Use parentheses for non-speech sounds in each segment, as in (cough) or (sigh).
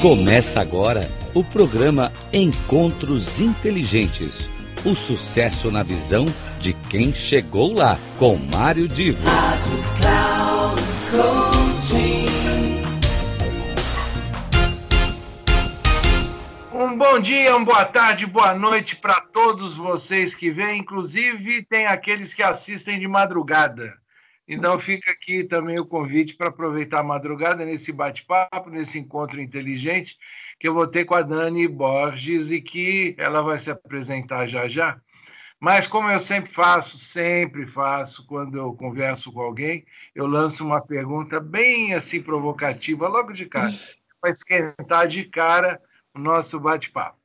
Começa agora o programa Encontros Inteligentes. O sucesso na visão de quem chegou lá, com Mário Divo. Rádio Cloud Um bom dia, uma boa tarde, boa noite para todos vocês que vêm, inclusive tem aqueles que assistem de madrugada. Então fica aqui também o convite para aproveitar a madrugada nesse bate-papo, nesse encontro inteligente que eu vou ter com a Dani Borges e que ela vai se apresentar já já. Mas como eu sempre faço, sempre faço quando eu converso com alguém, eu lanço uma pergunta bem assim provocativa logo de cara, (laughs) para esquentar de cara o nosso bate-papo.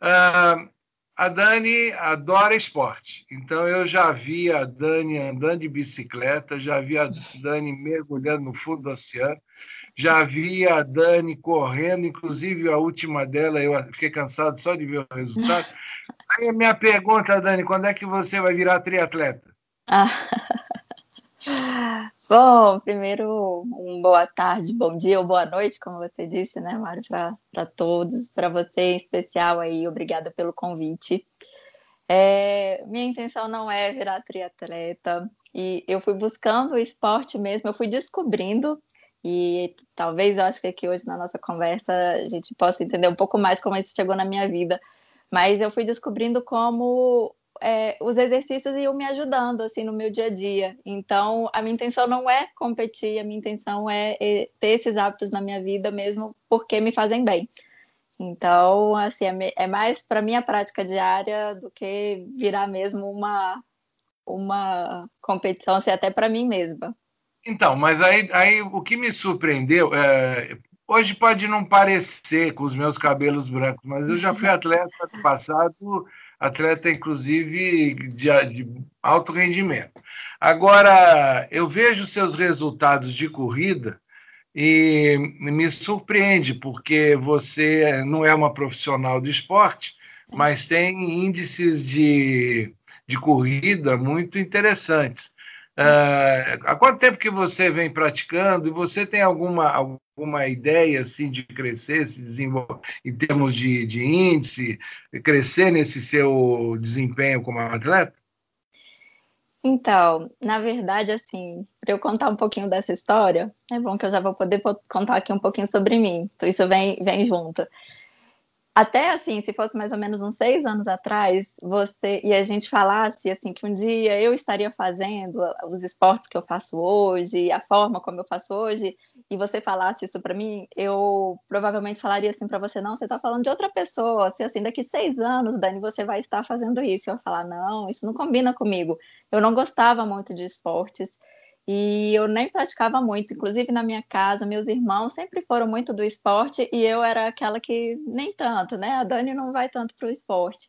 Uh, a Dani adora esporte, então eu já vi a Dani andando de bicicleta, já vi a Dani mergulhando no fundo do oceano, já vi a Dani correndo, inclusive a última dela, eu fiquei cansado só de ver o resultado. (laughs) Aí a minha pergunta, Dani, quando é que você vai virar triatleta? Ah. Bom, primeiro, um boa tarde, bom dia ou boa noite, como você disse, né, Mário, para todos, para você em especial aí, obrigada pelo convite. É, minha intenção não é virar triatleta, e eu fui buscando o esporte mesmo, eu fui descobrindo, e talvez eu acho que aqui hoje na nossa conversa a gente possa entender um pouco mais como isso chegou na minha vida, mas eu fui descobrindo como é, os exercícios iam me ajudando assim no meu dia a dia. Então, a minha intenção não é competir, a minha intenção é, é ter esses hábitos na minha vida mesmo porque me fazem bem. Então, assim, é, é mais para minha prática diária do que virar mesmo uma uma competição, assim, até para mim mesma. Então, mas aí, aí o que me surpreendeu, é, hoje pode não parecer com os meus cabelos brancos, mas eu já fui (laughs) atleta no passado atleta, inclusive, de, de alto rendimento. Agora, eu vejo seus resultados de corrida e me surpreende, porque você não é uma profissional do esporte, mas tem índices de, de corrida muito interessantes. Uh, há quanto tempo que você vem praticando e você tem alguma, alguma ideia assim de crescer, se desenvolver em termos de, de índice, crescer nesse seu desempenho como atleta? Então, na verdade, assim, para eu contar um pouquinho dessa história, é bom que eu já vou poder contar aqui um pouquinho sobre mim. Então, isso vem, vem junto até assim, se fosse mais ou menos uns seis anos atrás, você e a gente falasse assim que um dia eu estaria fazendo os esportes que eu faço hoje, a forma como eu faço hoje, e você falasse isso para mim, eu provavelmente falaria assim para você, não, você está falando de outra pessoa, se assim daqui seis anos, Dani, você vai estar fazendo isso, eu falar, não, isso não combina comigo. Eu não gostava muito de esportes. E eu nem praticava muito, inclusive na minha casa, meus irmãos sempre foram muito do esporte e eu era aquela que nem tanto, né? A Dani não vai tanto para o esporte.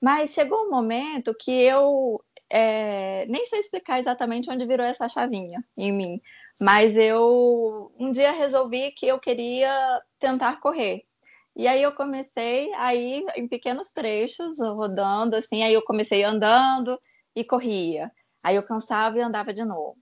Mas chegou um momento que eu é, nem sei explicar exatamente onde virou essa chavinha em mim, mas eu um dia resolvi que eu queria tentar correr. E aí eu comecei aí em pequenos trechos, rodando assim, aí eu comecei andando e corria. Aí eu cansava e andava de novo.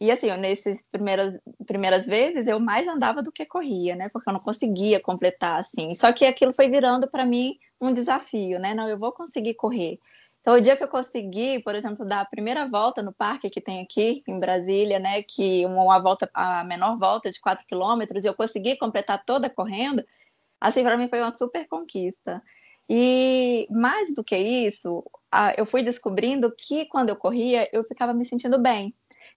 E assim, nessas primeiras, primeiras vezes eu mais andava do que corria, né? Porque eu não conseguia completar assim. Só que aquilo foi virando para mim um desafio, né? Não, eu vou conseguir correr. Então, o dia que eu consegui, por exemplo, dar a primeira volta no parque que tem aqui em Brasília, né, que uma volta, a menor volta de 4 quilômetros, e eu consegui completar toda correndo, assim, para mim foi uma super conquista. E mais do que isso, eu fui descobrindo que quando eu corria, eu ficava me sentindo bem.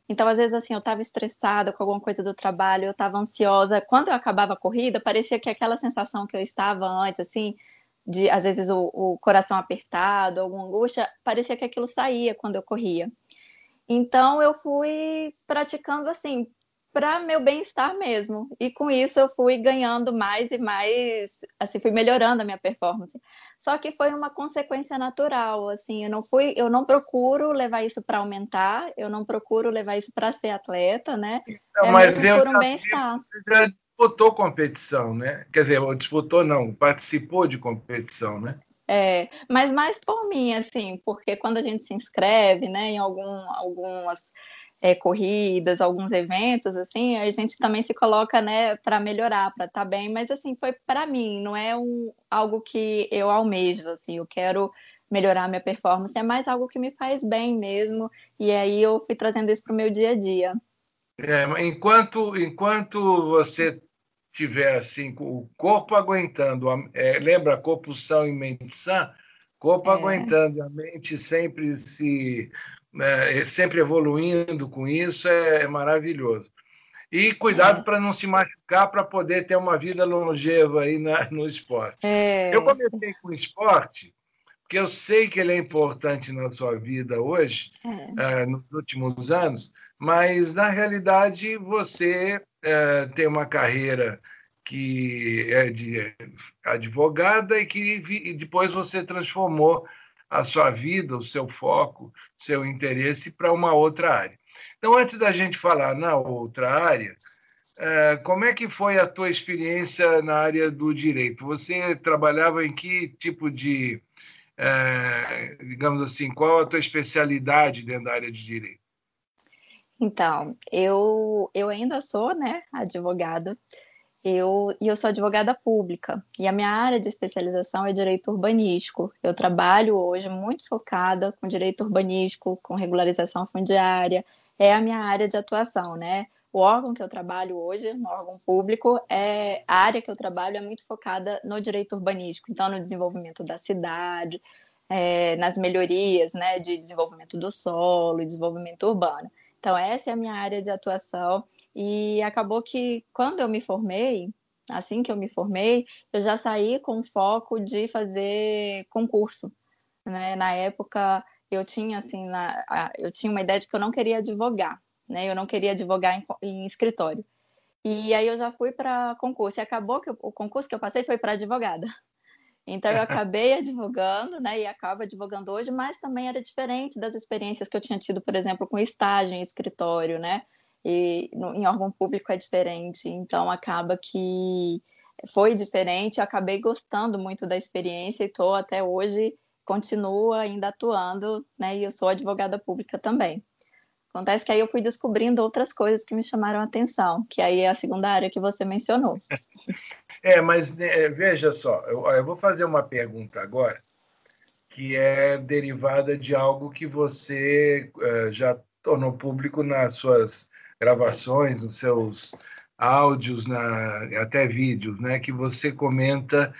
Então, às vezes, assim, eu estava estressada com alguma coisa do trabalho, eu estava ansiosa. Quando eu acabava a corrida, parecia que aquela sensação que eu estava antes, assim, de às vezes o, o coração apertado, alguma angústia, parecia que aquilo saía quando eu corria. Então, eu fui praticando assim, para meu bem-estar mesmo. E com isso eu fui ganhando mais e mais, assim, fui melhorando a minha performance. Só que foi uma consequência natural, assim, eu não fui, eu não procuro levar isso para aumentar, eu não procuro levar isso para ser atleta, né? Não, é mas eu por um bem-estar. Você já disputou competição, né? Quer dizer, disputou não, participou de competição, né? É, mas mais por mim, assim, porque quando a gente se inscreve, né, em algum, algumas é, corridas, alguns eventos, assim, a gente também se coloca, né, para melhorar, para estar tá bem, mas assim, foi para mim, não é um, algo que eu almejo, assim, eu quero melhorar minha performance, é mais algo que me faz bem mesmo, e aí eu fui trazendo isso para o meu dia a dia. É, enquanto, enquanto você tiver assim, o corpo aguentando, é, lembra corpo são e mente sã, corpo é. aguentando, a mente sempre se é, sempre evoluindo com isso, é, é maravilhoso. E cuidado é. para não se machucar para poder ter uma vida longeva aí na, no esporte. É. Eu comecei com esporte porque eu sei que ele é importante na sua vida hoje, é. uh, nos últimos anos, mas na realidade você uh, tem uma carreira que é de advogada e que e depois você transformou a sua vida, o seu foco, seu interesse para uma outra área. Então, antes da gente falar na outra área, uh, como é que foi a tua experiência na área do direito? Você trabalhava em que tipo de é, digamos assim, qual a tua especialidade dentro da área de direito? Então, eu, eu ainda sou, né, advogada, eu, e eu sou advogada pública, e a minha área de especialização é direito urbanístico. Eu trabalho hoje muito focada com direito urbanístico, com regularização fundiária, é a minha área de atuação, né? O órgão que eu trabalho hoje, no órgão público, é a área que eu trabalho é muito focada no direito urbanístico, então no desenvolvimento da cidade, é, nas melhorias, né, de desenvolvimento do solo, desenvolvimento urbano. Então essa é a minha área de atuação e acabou que quando eu me formei, assim que eu me formei, eu já saí com foco de fazer concurso, né? Na época eu tinha assim, na, eu tinha uma ideia de que eu não queria advogar né? Eu não queria advogar em, em escritório. E aí eu já fui para concurso. E acabou que o concurso que eu passei foi para advogada. Então eu (laughs) acabei advogando, né? E acabo advogando hoje, mas também era diferente das experiências que eu tinha tido, por exemplo, com estágio em escritório, né? E no, em órgão público é diferente. Então acaba que foi diferente. Eu acabei gostando muito da experiência e estou até hoje continuo ainda atuando, né? E eu sou advogada pública também. Acontece que aí eu fui descobrindo outras coisas que me chamaram a atenção, que aí é a segunda área que você mencionou. (laughs) É, mas né, veja só, eu, eu vou fazer uma pergunta agora, que é derivada de algo que você uh, já tornou público nas suas gravações, nos seus áudios, na, até vídeos, né? Que você comenta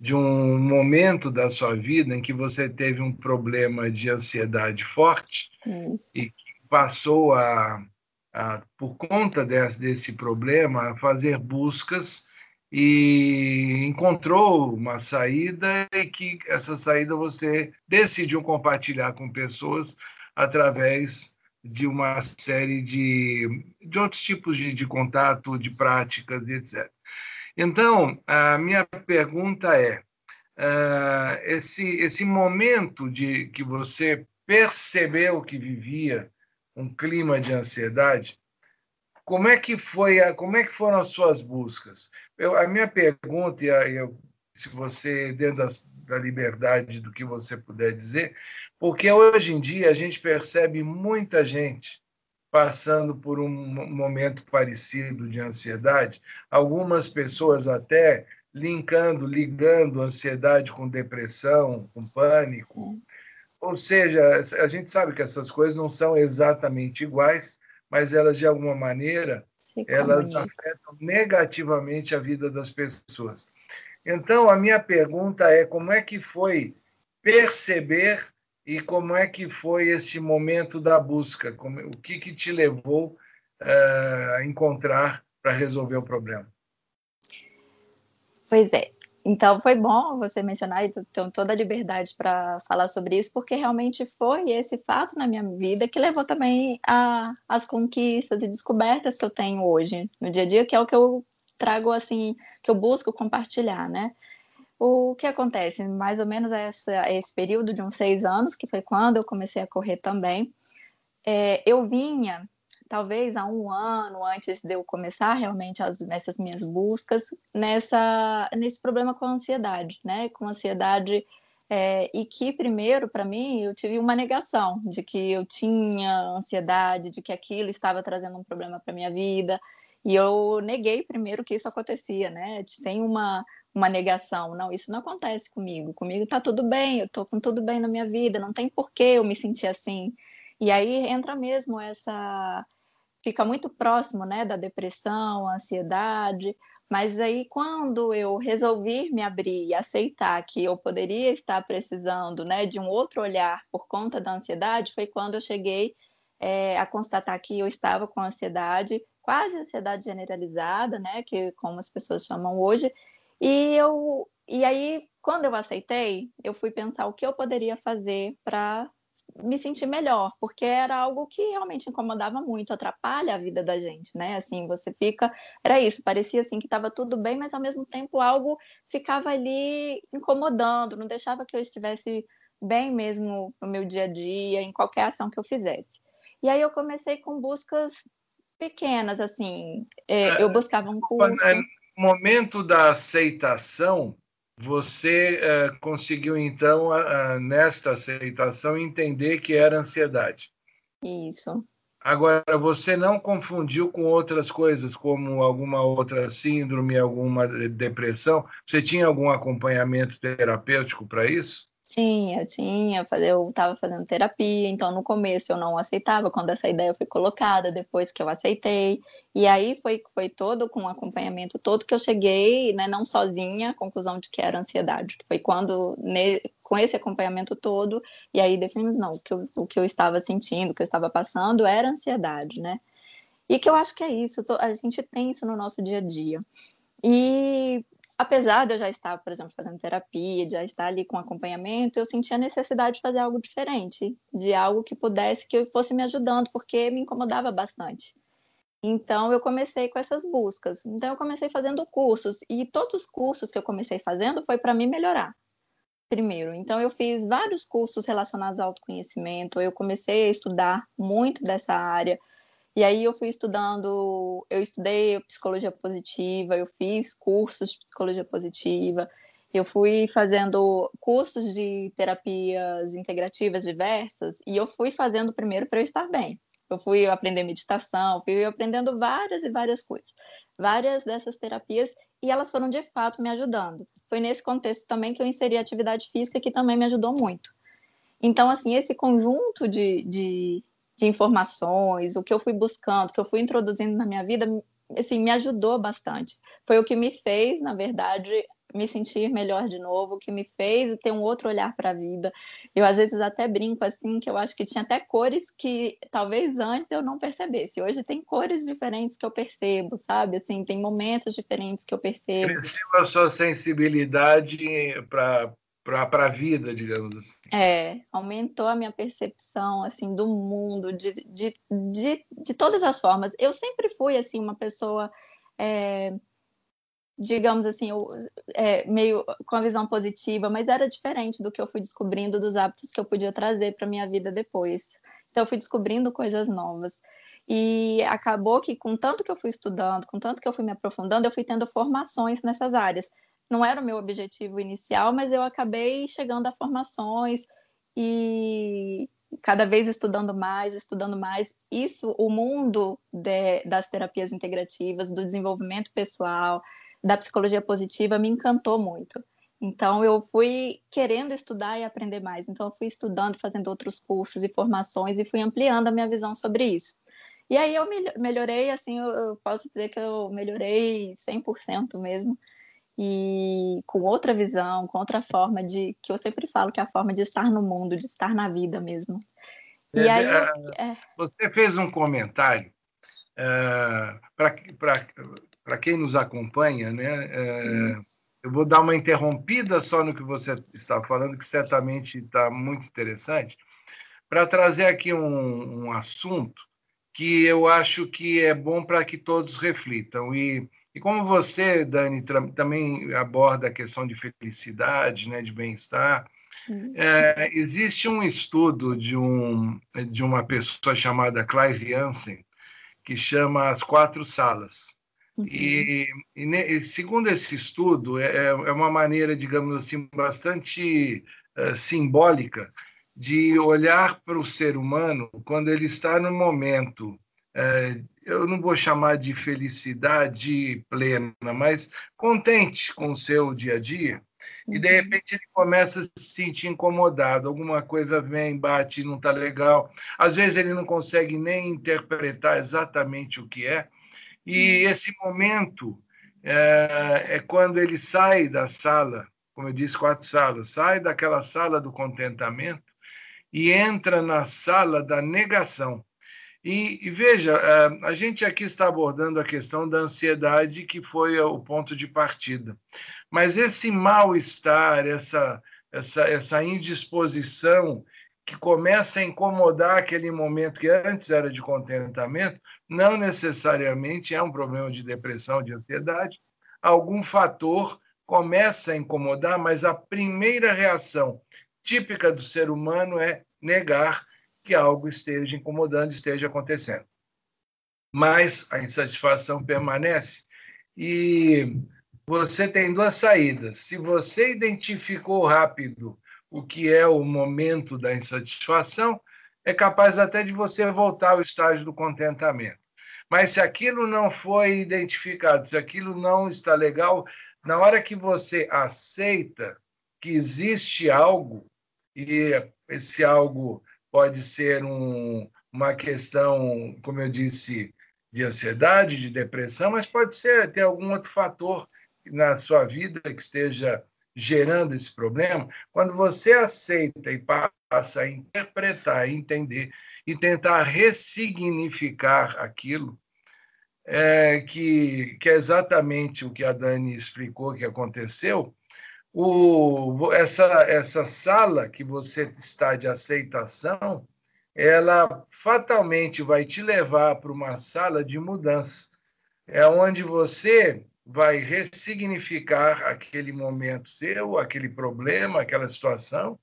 de um momento da sua vida em que você teve um problema de ansiedade forte Isso. e que passou a, a por conta desse, desse problema, a fazer buscas e encontrou uma saída e que essa saída você decidiu compartilhar com pessoas através de uma série de, de outros tipos de, de contato, de práticas, etc. Então, a minha pergunta é, uh, esse, esse momento de que você percebeu que vivia um clima de ansiedade. Como é que foi a, como é que foram as suas buscas? Eu, a minha pergunta, e eu, se você dentro da, da liberdade do que você puder dizer, porque hoje em dia a gente percebe muita gente passando por um momento parecido de ansiedade, algumas pessoas até linkando, ligando ansiedade com depressão, com pânico, ou seja, a gente sabe que essas coisas não são exatamente iguais, mas elas, de alguma maneira, elas afetam negativamente a vida das pessoas. Então, a minha pergunta é como é que foi perceber e como é que foi esse momento da busca? Como, o que, que te levou uh, a encontrar para resolver o problema? Pois é, então foi bom você mencionar e ter toda a liberdade para falar sobre isso, porque realmente foi esse fato na minha vida que levou também às conquistas e descobertas que eu tenho hoje no dia a dia, que é o que eu trago assim, que eu busco compartilhar, né? O que acontece? Mais ou menos essa, esse período de uns seis anos, que foi quando eu comecei a correr também, é, eu vinha talvez há um ano antes de eu começar realmente as, essas minhas buscas, nessa, nesse problema com a ansiedade, né? Com ansiedade é, e que, primeiro, para mim, eu tive uma negação de que eu tinha ansiedade, de que aquilo estava trazendo um problema para minha vida, e eu neguei primeiro que isso acontecia, né? Tem uma, uma negação, não, isso não acontece comigo, comigo tá tudo bem, eu tô com tudo bem na minha vida, não tem por que eu me sentir assim. E aí entra mesmo essa fica muito próximo, né, da depressão, ansiedade, mas aí, quando eu resolvi me abrir e aceitar que eu poderia estar precisando né, de um outro olhar por conta da ansiedade, foi quando eu cheguei é, a constatar que eu estava com ansiedade, quase ansiedade generalizada, né, que como as pessoas chamam hoje. E eu, e aí, quando eu aceitei, eu fui pensar o que eu poderia fazer para me sentir melhor, porque era algo que realmente incomodava muito, atrapalha a vida da gente, né? Assim, você fica, era isso, parecia assim que estava tudo bem, mas ao mesmo tempo algo ficava ali incomodando, não deixava que eu estivesse bem mesmo no meu dia a dia, em qualquer ação que eu fizesse. E aí eu comecei com buscas pequenas, assim, é, eu buscava um curso. No momento da aceitação, você uh, conseguiu, então, uh, nesta aceitação, entender que era ansiedade. Isso. Agora, você não confundiu com outras coisas, como alguma outra síndrome, alguma depressão? Você tinha algum acompanhamento terapêutico para isso? Tinha, tinha. Eu estava fazendo terapia, então no começo eu não aceitava quando essa ideia foi colocada, depois que eu aceitei. E aí foi, foi todo com o acompanhamento todo que eu cheguei, né, não sozinha, à conclusão de que era ansiedade. Foi quando, ne, com esse acompanhamento todo, e aí definimos, não, que, eu, o que eu estava sentindo, o que eu estava passando era ansiedade, né? E que eu acho que é isso, a gente tem isso no nosso dia a dia. E apesar de eu já estar, por exemplo, fazendo terapia, de já estar ali com acompanhamento, eu sentia a necessidade de fazer algo diferente, de algo que pudesse, que fosse me ajudando, porque me incomodava bastante. Então, eu comecei com essas buscas. Então, eu comecei fazendo cursos, e todos os cursos que eu comecei fazendo foi para me melhorar, primeiro. Então, eu fiz vários cursos relacionados ao autoconhecimento, eu comecei a estudar muito dessa área, e aí eu fui estudando, eu estudei psicologia positiva, eu fiz cursos de psicologia positiva, eu fui fazendo cursos de terapias integrativas diversas e eu fui fazendo primeiro para eu estar bem. Eu fui aprender meditação, fui aprendendo várias e várias coisas, várias dessas terapias e elas foram de fato me ajudando. Foi nesse contexto também que eu inseri atividade física que também me ajudou muito. Então, assim, esse conjunto de, de de informações, o que eu fui buscando, o que eu fui introduzindo na minha vida, assim, me ajudou bastante. Foi o que me fez, na verdade, me sentir melhor de novo, o que me fez ter um outro olhar para a vida. Eu às vezes até brinco assim que eu acho que tinha até cores que talvez antes eu não percebesse. Hoje tem cores diferentes que eu percebo, sabe? Assim, tem momentos diferentes que eu percebo. Cresceu a sua sensibilidade para para a vida, digamos assim. É, aumentou a minha percepção assim do mundo de, de, de, de todas as formas. Eu sempre fui assim uma pessoa é, digamos assim, eu, é, meio com a visão positiva, mas era diferente do que eu fui descobrindo dos hábitos que eu podia trazer para minha vida depois. Então eu fui descobrindo coisas novas. E acabou que, com tanto que eu fui estudando, com tanto que eu fui me aprofundando, eu fui tendo formações nessas áreas não era o meu objetivo inicial, mas eu acabei chegando a formações e cada vez estudando mais, estudando mais. Isso, o mundo de, das terapias integrativas, do desenvolvimento pessoal, da psicologia positiva me encantou muito. Então eu fui querendo estudar e aprender mais. Então eu fui estudando, fazendo outros cursos e formações e fui ampliando a minha visão sobre isso. E aí eu melhorei, assim, eu posso dizer que eu melhorei 100% mesmo e com outra visão, com outra forma de que eu sempre falo que é a forma de estar no mundo, de estar na vida mesmo. E é, aí, é... Você fez um comentário é, para quem nos acompanha, né? É, eu vou dar uma interrompida só no que você está falando, que certamente está muito interessante, para trazer aqui um, um assunto que eu acho que é bom para que todos reflitam. E e como você, Dani, também aborda a questão de felicidade, né, de bem-estar, é, existe um estudo de, um, de uma pessoa chamada Clive Jansen, que chama As Quatro Salas. Uhum. E, e, segundo esse estudo, é, é, é uma maneira, digamos assim, bastante uh, simbólica de olhar para o ser humano quando ele está no momento, uh, eu não vou chamar de felicidade plena, mas contente com o seu dia a dia, e de uhum. repente ele começa a se sentir incomodado, alguma coisa vem, bate, não está legal. Às vezes ele não consegue nem interpretar exatamente o que é, e uhum. esse momento é, é quando ele sai da sala, como eu disse, quatro salas, sai daquela sala do contentamento e entra na sala da negação. E, e, veja, é, a gente aqui está abordando a questão da ansiedade, que foi o ponto de partida. Mas esse mal-estar, essa, essa, essa indisposição que começa a incomodar aquele momento que antes era de contentamento, não necessariamente é um problema de depressão, de ansiedade. Algum fator começa a incomodar, mas a primeira reação típica do ser humano é negar que algo esteja incomodando, esteja acontecendo. Mas a insatisfação permanece e você tem duas saídas. Se você identificou rápido o que é o momento da insatisfação, é capaz até de você voltar ao estágio do contentamento. Mas se aquilo não foi identificado, se aquilo não está legal, na hora que você aceita que existe algo, e esse algo pode ser um, uma questão, como eu disse, de ansiedade, de depressão, mas pode ser ter algum outro fator na sua vida que esteja gerando esse problema, quando você aceita e passa a interpretar, entender e tentar ressignificar aquilo, é, que, que é exatamente o que a Dani explicou que aconteceu, o, essa, essa sala que você está de aceitação, ela fatalmente vai te levar para uma sala de mudança. É onde você vai ressignificar aquele momento seu, aquele problema, aquela situação.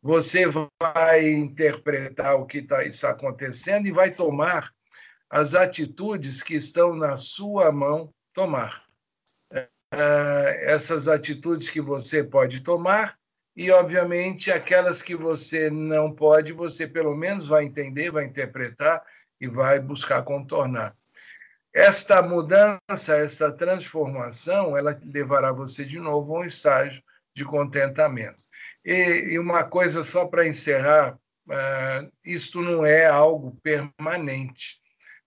Você vai interpretar o que tá, está acontecendo e vai tomar as atitudes que estão na sua mão tomar. É, essas atitudes que você pode tomar e, obviamente, aquelas que você não pode, você pelo menos vai entender, vai interpretar e vai buscar contornar. Esta mudança, esta transformação, ela levará você de novo a um estágio de contentamento. E, e uma coisa só para encerrar, uh, isto não é algo permanente.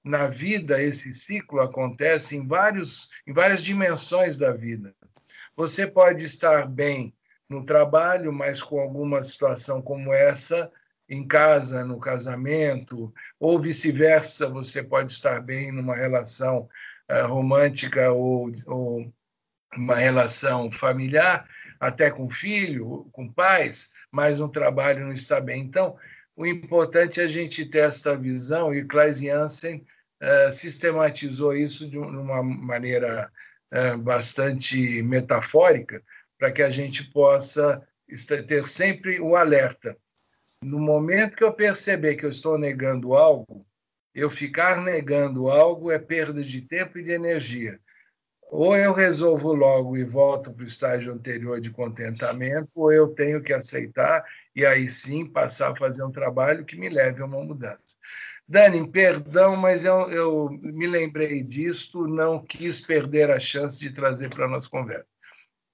Na vida, esse ciclo acontece em, vários, em várias dimensões da vida. Você pode estar bem no trabalho, mas com alguma situação como essa, em casa, no casamento, ou vice-versa, você pode estar bem numa relação uh, romântica ou, ou uma relação familiar, até com filho, com pais, mas no trabalho não está bem. Então, o importante é a gente ter esta visão, e Klaes Janssen uh, sistematizou isso de uma maneira uh, bastante metafórica, para que a gente possa ter sempre o alerta no momento que eu perceber que eu estou negando algo, eu ficar negando algo é perda de tempo e de energia. Ou eu resolvo logo e volto para o estágio anterior de contentamento, ou eu tenho que aceitar e aí sim passar a fazer um trabalho que me leve a uma mudança. Dani, perdão, mas eu, eu me lembrei disto, não quis perder a chance de trazer para a nossa conversa.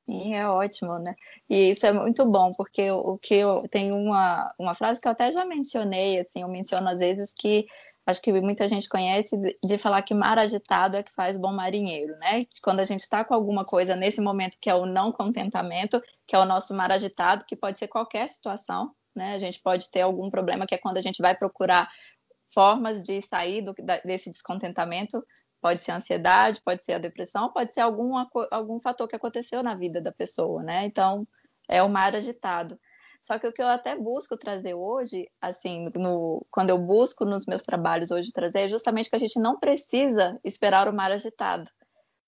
Sim, é ótimo, né? E isso é muito bom, porque o que eu tenho uma, uma frase que eu até já mencionei, assim, eu menciono às vezes que acho que muita gente conhece de falar que mar agitado é que faz bom marinheiro, né? Quando a gente está com alguma coisa nesse momento que é o não contentamento, que é o nosso mar agitado, que pode ser qualquer situação, né? A gente pode ter algum problema que é quando a gente vai procurar formas de sair do, desse descontentamento Pode ser a ansiedade, pode ser a depressão, pode ser algum, algum fator que aconteceu na vida da pessoa, né? Então, é o mar agitado. Só que o que eu até busco trazer hoje, assim, no, quando eu busco nos meus trabalhos hoje trazer, é justamente que a gente não precisa esperar o mar agitado,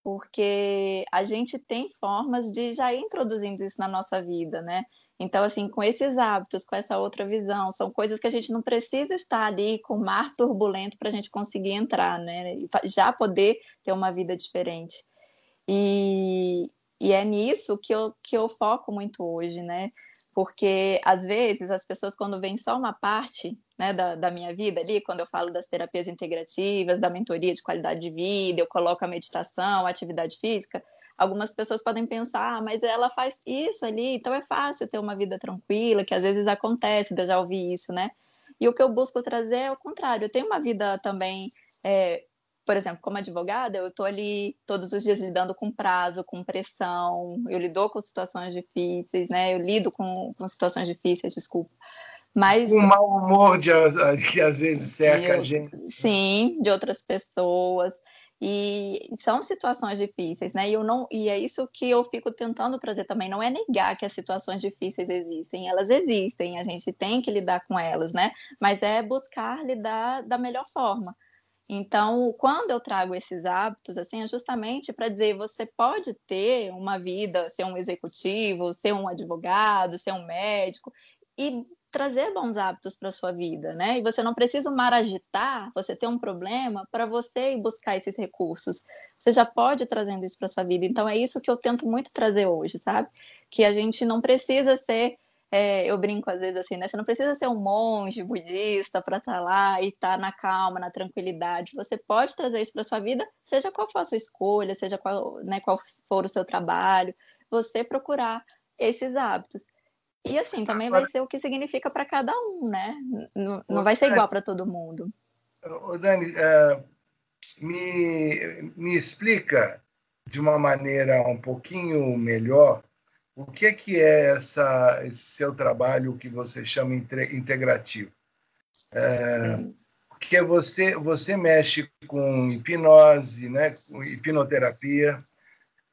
porque a gente tem formas de já ir introduzindo isso na nossa vida, né? Então, assim, com esses hábitos, com essa outra visão, são coisas que a gente não precisa estar ali com o mar turbulento para a gente conseguir entrar, né? E já poder ter uma vida diferente. E, e é nisso que eu, que eu foco muito hoje, né? Porque às vezes as pessoas, quando veem só uma parte né, da, da, minha vida ali, quando eu falo das terapias integrativas, da mentoria de qualidade de vida, eu coloco a meditação, a atividade física, algumas pessoas podem pensar, ah, mas ela faz isso ali, então é fácil ter uma vida tranquila, que às vezes acontece, eu já ouvi isso, né? E o que eu busco trazer é o contrário, eu tenho uma vida também é, por exemplo, como advogada, eu estou ali todos os dias lidando com prazo, com pressão, eu lido com situações difíceis, né? Eu lido com, com situações difíceis, desculpa. Mas, o mau humor de, que às vezes cerca de, a gente. Sim, de outras pessoas. E são situações difíceis, né? E, eu não, e é isso que eu fico tentando trazer também. Não é negar que as situações difíceis existem, elas existem, a gente tem que lidar com elas, né? Mas é buscar lidar da melhor forma. Então, quando eu trago esses hábitos, assim, é justamente para dizer, você pode ter uma vida, ser um executivo, ser um advogado, ser um médico e trazer bons hábitos para sua vida, né? E você não precisa maragitar, você ter um problema para você ir buscar esses recursos. Você já pode ir trazendo isso para sua vida. Então é isso que eu tento muito trazer hoje, sabe? Que a gente não precisa ser é, eu brinco às vezes assim, né? Você não precisa ser um monge budista para estar tá lá e estar tá na calma, na tranquilidade. Você pode trazer isso para sua vida, seja qual for a sua escolha, seja qual, né, qual for o seu trabalho, você procurar esses hábitos. E assim, também Agora, vai ser o que significa para cada um, né? Não, não vai ser igual para todo mundo. Dani, uh, me, me explica de uma maneira um pouquinho melhor o que é que é essa, esse seu trabalho que você chama integrativo? É, que é você você mexe com hipnose, né, com hipnoterapia,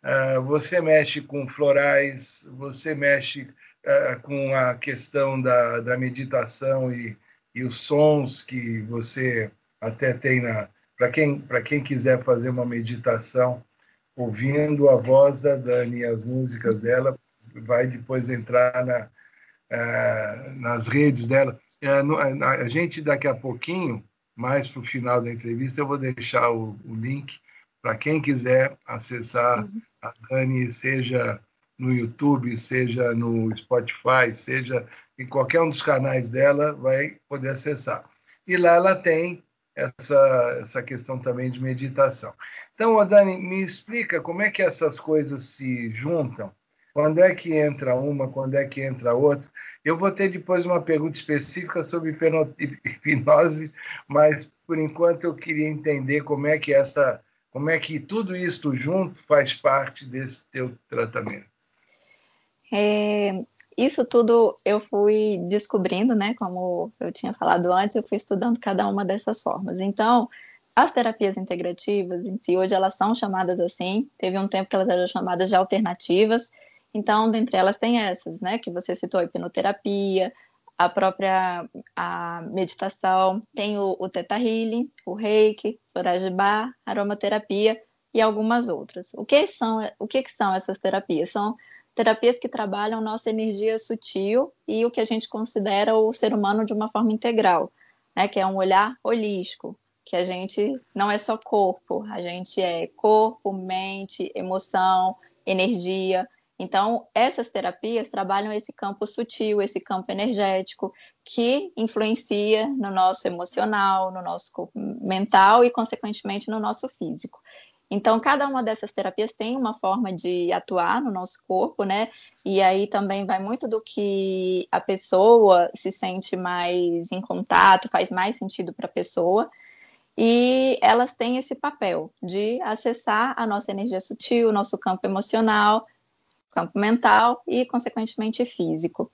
é, você mexe com florais, você mexe é, com a questão da, da meditação e, e os sons que você até tem na para quem para quem quiser fazer uma meditação ouvindo a voz da Dani e as músicas dela vai depois entrar na, é, nas redes dela. É, a gente, daqui a pouquinho, mais para o final da entrevista, eu vou deixar o, o link para quem quiser acessar uhum. a Dani, seja no YouTube, seja no Spotify, seja em qualquer um dos canais dela, vai poder acessar. E lá ela tem essa, essa questão também de meditação. Então, Dani, me explica como é que essas coisas se juntam quando é que entra uma, quando é que entra outra? Eu vou ter depois uma pergunta específica sobre hipnose, mas por enquanto eu queria entender como é que essa, como é que tudo isso junto faz parte desse teu tratamento. É, isso tudo eu fui descobrindo, né? Como eu tinha falado antes, eu fui estudando cada uma dessas formas. Então, as terapias integrativas em si, hoje elas são chamadas assim. Teve um tempo que elas eram chamadas de alternativas. Então, dentre elas tem essas, né, que você citou, a hipnoterapia, a própria a meditação, tem o, o Theta Healing, o Reiki, Forajibá, aromaterapia e algumas outras. O que são, o que são essas terapias? São terapias que trabalham nossa energia sutil e o que a gente considera o ser humano de uma forma integral, né, que é um olhar holístico, que a gente não é só corpo, a gente é corpo, mente, emoção, energia, então, essas terapias trabalham esse campo sutil, esse campo energético, que influencia no nosso emocional, no nosso mental e, consequentemente, no nosso físico. Então, cada uma dessas terapias tem uma forma de atuar no nosso corpo, né? E aí também vai muito do que a pessoa se sente mais em contato, faz mais sentido para a pessoa. E elas têm esse papel de acessar a nossa energia sutil, nosso campo emocional, campo mental e, consequentemente, físico.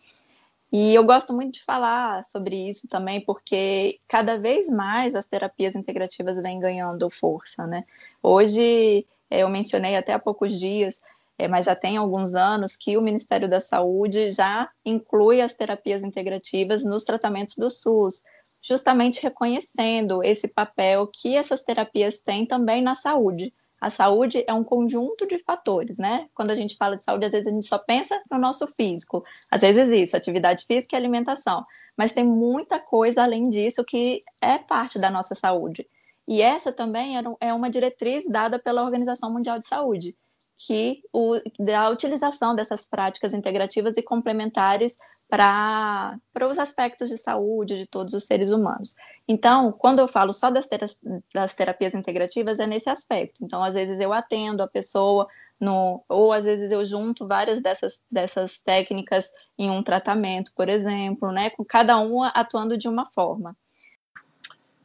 E eu gosto muito de falar sobre isso também, porque cada vez mais as terapias integrativas vêm ganhando força, né? Hoje, eu mencionei até há poucos dias, é, mas já tem alguns anos, que o Ministério da Saúde já inclui as terapias integrativas nos tratamentos do SUS, justamente reconhecendo esse papel que essas terapias têm também na saúde. A saúde é um conjunto de fatores, né? Quando a gente fala de saúde, às vezes a gente só pensa no nosso físico. Às vezes isso, atividade física e alimentação. Mas tem muita coisa além disso que é parte da nossa saúde. E essa também é uma diretriz dada pela Organização Mundial de Saúde, que o, da utilização dessas práticas integrativas e complementares para os aspectos de saúde de todos os seres humanos. Então, quando eu falo só das, terapias, das terapias integrativas, é nesse aspecto. Então, às vezes eu atendo a pessoa no, ou às vezes eu junto várias dessas, dessas técnicas em um tratamento, por exemplo, né, com cada uma atuando de uma forma.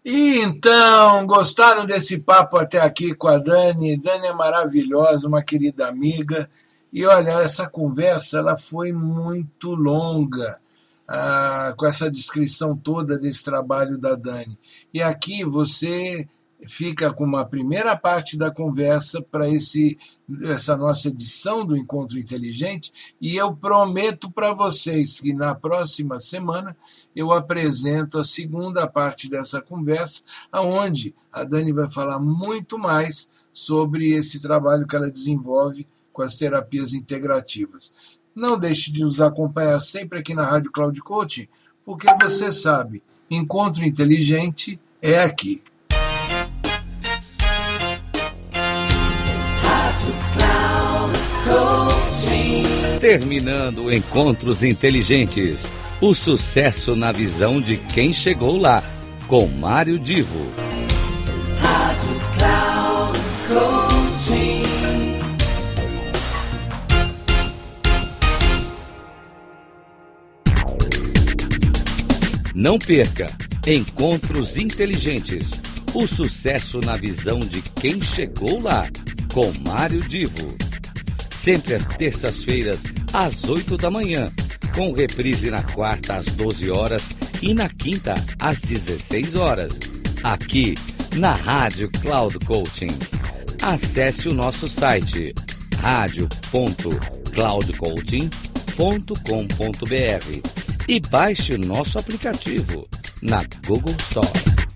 Então, gostaram desse papo até aqui com a Dani? Dani é maravilhosa, uma querida amiga. E olha, essa conversa ela foi muito longa, ah, com essa descrição toda desse trabalho da Dani. E aqui você fica com uma primeira parte da conversa para esse essa nossa edição do Encontro Inteligente e eu prometo para vocês que na próxima semana eu apresento a segunda parte dessa conversa, aonde a Dani vai falar muito mais sobre esse trabalho que ela desenvolve com as terapias integrativas. Não deixe de nos acompanhar sempre aqui na Rádio Cloud Coaching, porque você sabe, encontro inteligente é aqui. Terminando Encontros Inteligentes. O sucesso na visão de quem chegou lá. Com Mário Divo. Rádio Cloud. Não perca Encontros Inteligentes. O sucesso na visão de quem chegou lá. Com Mário Divo sempre às terças-feiras, às 8 da manhã, com reprise na quarta às 12 horas e na quinta às 16 horas, aqui na Rádio Cloud Coaching. Acesse o nosso site radio.cloudcoaching.com.br e baixe nosso aplicativo na Google Store.